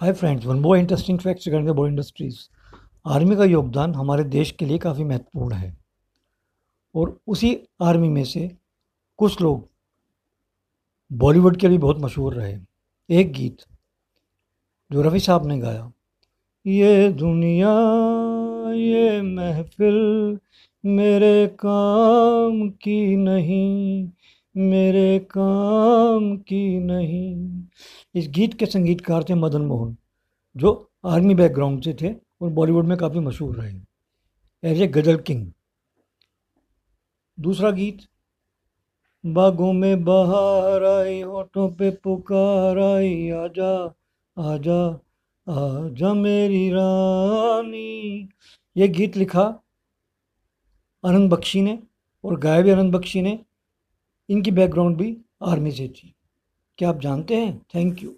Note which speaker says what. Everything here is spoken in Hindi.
Speaker 1: Hi friends one more interesting facts regarding the body industries army का योगदान हमारे देश के लिए काफ़ी महत्वपूर्ण है। और उसी आर्मी में से कुछ लोग बॉलीवुड के लिए बहुत मशहूर रहे। एक गीत जो रफ़ी साहब ने गाया, ये दुनिया, ये महफिल मेरे काम की नहीं मेरे काम की नहीं। इस गीत के संगीतकार थे मदन मोहन, जो आर्मी बैकग्राउंड से थे और बॉलीवुड में काफ़ी मशहूर रहे। एज ए गज़ल किंग दूसरा गीत, बागों में बहार आई, होठों पे पुकार आई, आजा आजा आजा मेरी रानी। ये गीत लिखा आनंद बख्शी ने और गाया भी आनंद बख्शी ने। इनकी बैकग्राउंड भी आर्मी से थी। क्या आप जानते हैं? Thank you